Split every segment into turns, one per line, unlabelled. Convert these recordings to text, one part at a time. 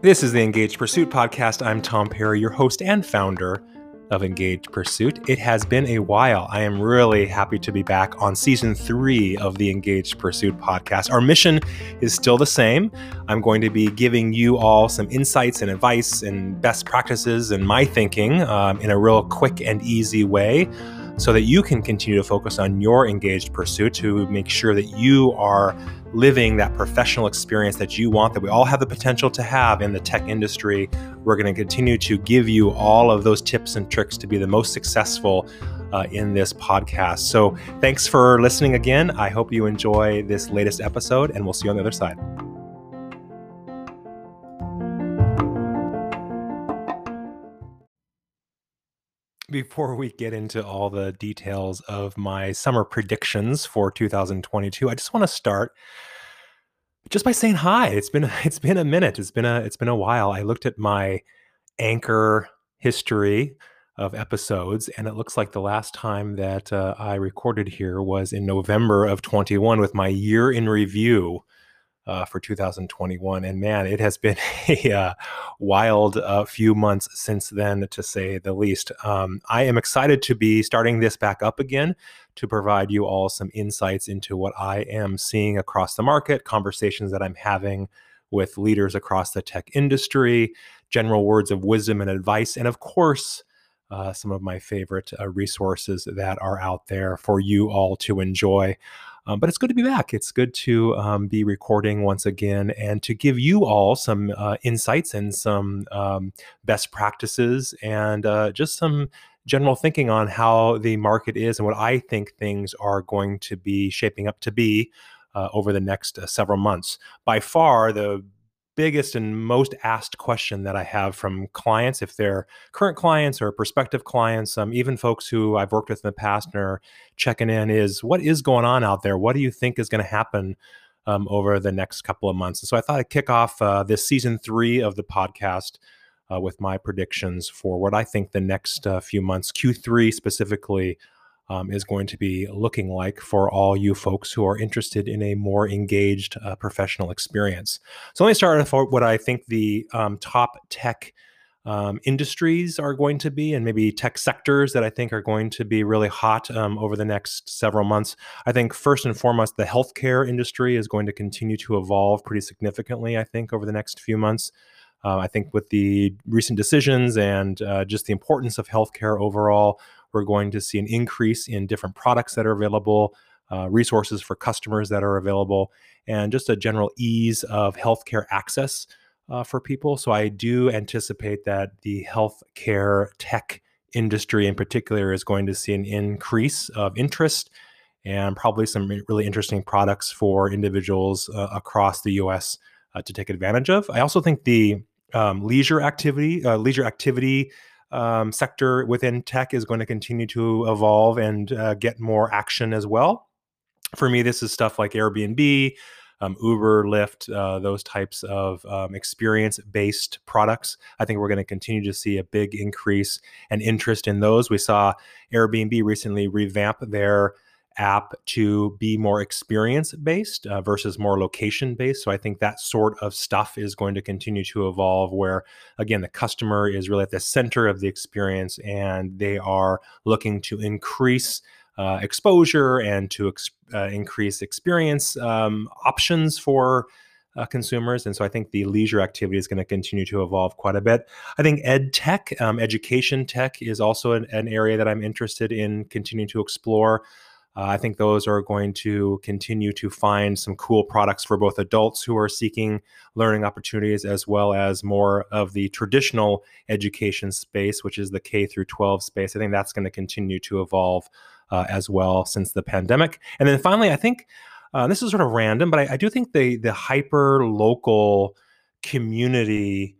This is the Engaged Pursuit podcast. I'm Tom Perry, your host and founder of Engaged Pursuit. It has been a while. I am really happy to be back on season three of the Engaged Pursuit podcast. Our mission is still the same. I'm going to be giving you all some insights and advice and best practices and my thinking um, in a real quick and easy way so that you can continue to focus on your engaged pursuit to make sure that you are living that professional experience that you want, that we all have the potential to have in the tech industry. We're going to continue to give you all of those tips and tricks to be the most successful uh, in this podcast. So, thanks for listening again. I hope you enjoy this latest episode, and we'll see you on the other side. Before we get into all the details of my summer predictions for 2022, I just want to start just by saying hi. It's been it's been a minute. It's been a it's been a while. I looked at my anchor history of episodes, and it looks like the last time that uh, I recorded here was in November of 21 with my year in review uh, for 2021. And man, it has been a uh, wild uh, few months since then, to say the least. Um, I am excited to be starting this back up again to provide you all some insights into what I am seeing across the market, conversations that I'm having with leaders across the tech industry, general words of wisdom and advice, and of course, uh, some of my favorite uh, resources that are out there for you all to enjoy. Um, but it's good to be back. It's good to um, be recording once again and to give you all some uh, insights and some um, best practices and uh, just some general thinking on how the market is and what I think things are going to be shaping up to be uh, over the next uh, several months. By far, the biggest and most asked question that I have from clients, if they're current clients or prospective clients, um, even folks who I've worked with in the past and are checking in, is what is going on out there? What do you think is going to happen um, over the next couple of months? And so I thought I'd kick off uh, this season three of the podcast. Uh, with my predictions for what I think the next uh, few months, Q3 specifically, um, is going to be looking like for all you folks who are interested in a more engaged uh, professional experience. So let me start with what I think the um, top tech um, industries are going to be, and maybe tech sectors that I think are going to be really hot um, over the next several months. I think first and foremost, the healthcare industry is going to continue to evolve pretty significantly. I think over the next few months. Uh, I think with the recent decisions and uh, just the importance of healthcare overall, we're going to see an increase in different products that are available, uh, resources for customers that are available, and just a general ease of healthcare access uh, for people. So I do anticipate that the healthcare tech industry in particular is going to see an increase of interest and probably some really interesting products for individuals uh, across the US uh, to take advantage of. I also think the um, leisure activity, uh, leisure activity um, sector within tech is going to continue to evolve and uh, get more action as well. For me, this is stuff like Airbnb, um, Uber, Lyft, uh, those types of um, experience based products. I think we're going to continue to see a big increase and interest in those. We saw Airbnb recently revamp their app to be more experience based uh, versus more location based. So I think that sort of stuff is going to continue to evolve where, again, the customer is really at the center of the experience and they are looking to increase. Uh, exposure and to ex- uh, increase experience um, options for uh, consumers. And so I think the leisure activity is going to continue to evolve quite a bit. I think ed tech, um, education tech, is also an, an, area that I'm interested in continuing to explore. Uh, I think those are going to continue to find some cool products for both adults who are seeking learning opportunities as well as more of the traditional education space, which is the K through 12 space. I think that's going to continue to evolve uh, as well since the pandemic. And then finally, I think uh, this is sort of random, but I, I do think the the hyper local community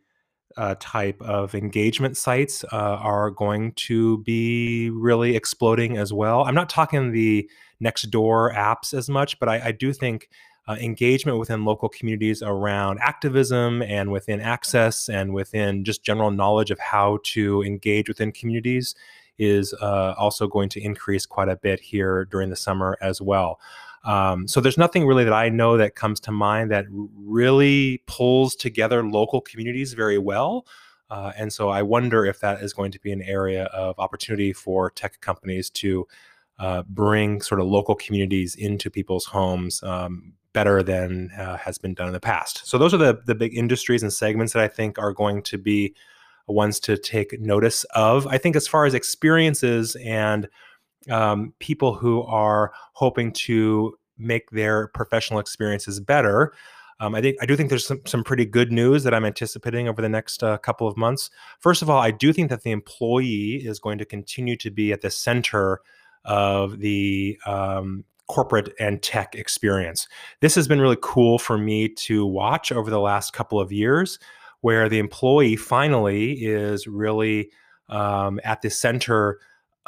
uh, type of engagement sites uh, are going to be really exploding as well. I'm not talking the Nextdoor apps as much, but I, I do think uh, engagement within local communities around activism and within access and within just general knowledge of how to engage within communities is uh, also going to increase quite a bit here during the summer as well. Um, so there's nothing really that I know that comes to mind that really pulls together local communities very well. Uh, and so I wonder if that is going to be an area of opportunity for tech companies to uh, bring sort of local communities into people's homes um, better than uh, has been done in the past. So those are the the big industries and segments that I think are going to be ones to take notice of. I think as far as experiences and um, people who are hoping to make their professional experiences better. Um, I think I do think there's some, some pretty good news that I'm anticipating over the next uh, couple of months. First of all, I do think that the employee is going to continue to be at the center of the um, corporate and tech experience. This has been really cool for me to watch over the last couple of years, where the employee finally is really um, at the center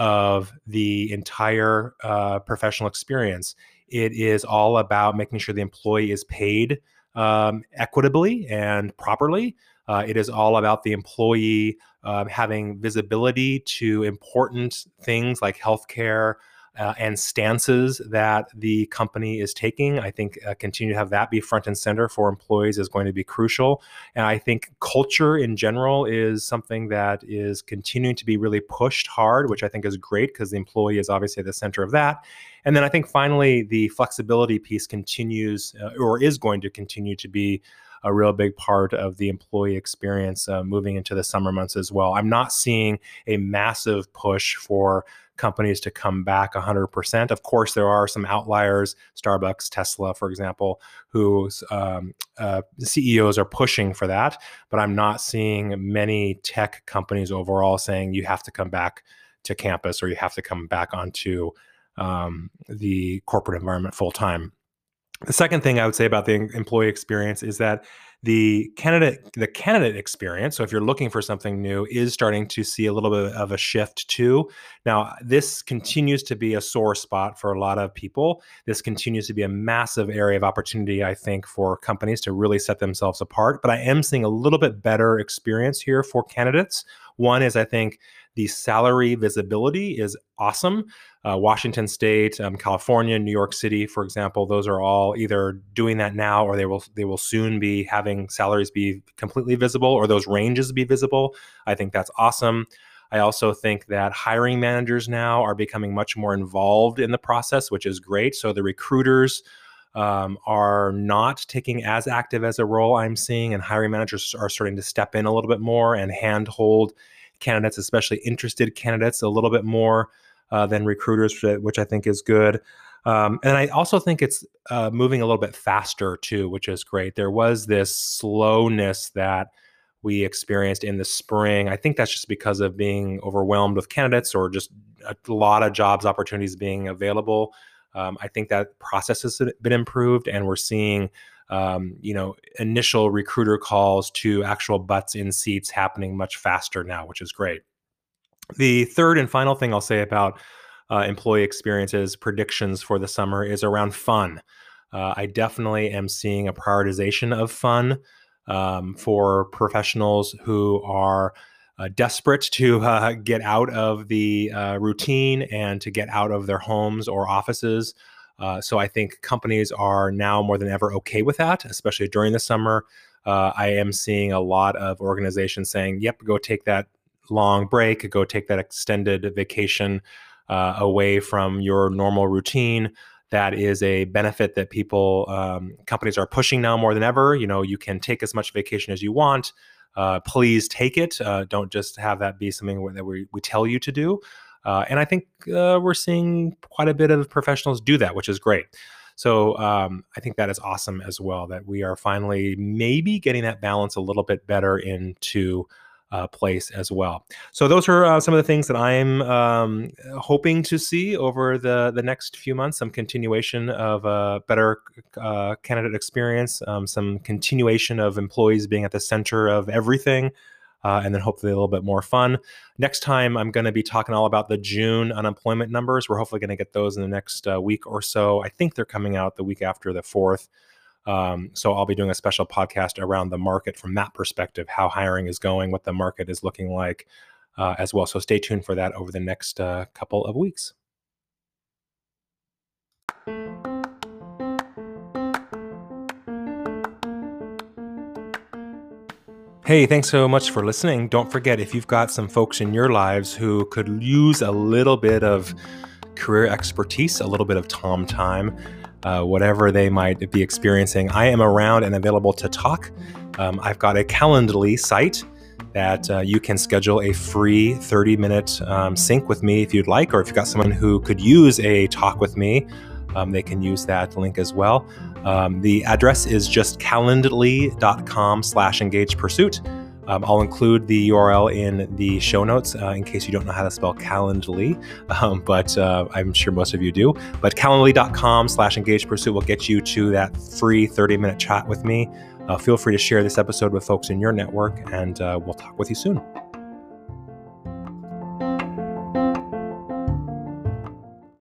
of the entire uh, professional experience. It is all about making sure the employee is paid um, equitably and properly. Uh, it is all about the employee um, having visibility to important things like healthcare, uh, and stances that the company is taking. I think uh, continue to have that be front and center for employees is going to be crucial. And I think culture in general is something that is continuing to be really pushed hard, which I think is great because the employee is obviously at the center of that. And then I think finally the flexibility piece continues uh, or is going to continue to be a real big part of the employee experience uh, moving into the summer months as well. I'm not seeing a massive push for companies to come back 100%. Of course, there are some outliers, Starbucks, Tesla, for example, whose um, uh, CEOs are pushing for that. But I'm not seeing many tech companies overall saying you have to come back to campus or you have to come back onto um, the corporate environment full time. The second thing I would say about the employee experience is that the candidate the candidate experience so if you're looking for something new is starting to see a little bit of a shift too. Now this continues to be a sore spot for a lot of people. This continues to be a massive area of opportunity i think for companies to really set themselves apart but i am seeing a little bit better experience here for candidates. One is i think the salary visibility is awesome. Uh, Washington State, um, California, New York City, for example, those are all either doing that now or they will they will soon be having salaries be completely visible or those ranges be visible. I think that's awesome. I also think that hiring managers now are becoming much more involved in the process, which is great. So the recruiters um, are not taking as active as a role I'm seeing, and hiring managers are starting to step in a little bit more and handhold candidates, especially interested candidates, a little bit more uh, than recruiters, which I think is good. Um, and I also think it's uh, moving a little bit faster too, which is great. There was this slowness that we experienced in the spring. I think that's just because of being overwhelmed with candidates or just a lot of jobs opportunities being available. Um, I think that process has been improved, and we're seeing um, you know, initial recruiter calls to actual butts in seats happening much faster now, which is great. The third and final thing I'll say about uh, employee experiences predictions for the summer is around fun. Uh, I definitely am seeing a prioritization of fun um, for professionals who are uh, desperate to uh, get out of the uh, routine and to get out of their homes or offices. Uh, so I think companies are now more than ever okay with that, especially during the summer. Uh, I am seeing a lot of organizations saying, "Yep, go take that long break, go take that extended vacation uh, away from your normal routine." That is a benefit that people, um, companies are pushing now more than ever. You know, you can take as much vacation as you want. Uh, please take it. Uh, don't just have that be something that we, we tell you to do. Uh, and I think uh, we're seeing quite a bit of professionals do that, which is great. So um, I think that is awesome as well that we are finally maybe getting that balance a little bit better into uh, place as well. So those are uh, some of the things that I'm um, hoping to see over the the next few months. Some continuation of a better uh, candidate experience, um, some continuation of employees being at the center of everything uh, and then hopefully a little bit more fun. Next time, I'm going to be talking all about the June unemployment numbers. We're hopefully going to get those in the next uh, week or so. I think they're coming out the week after the 4th. Um, so I'll be doing a special podcast around the market from that perspective, how hiring is going, what the market is looking like. uh, as well. So stay tuned for that over the next uh, couple of weeks. Hey, thanks so much for listening. Don't forget if you've got some folks in your lives who could use a little bit of career expertise, a little bit of Tom time, uh, whatever they might be experiencing, I am around and available to talk. Um, I've got a Calendly site that uh, you can schedule a free 30 minute um, sync with me if you'd like, or if you've got someone who could use a talk with me, um, they can use that link as well. Um, the address is just calendly.com slash engaged pursuit. Um, I'll include the URL in the show notes uh, in case you don't know how to spell Calendly, um, but uh, I'm sure most of you do. But calendly.com slash engaged pursuit will get you to that free 30 minute chat with me. Uh, feel free to share this episode with folks in your network, and uh, we'll talk with you soon.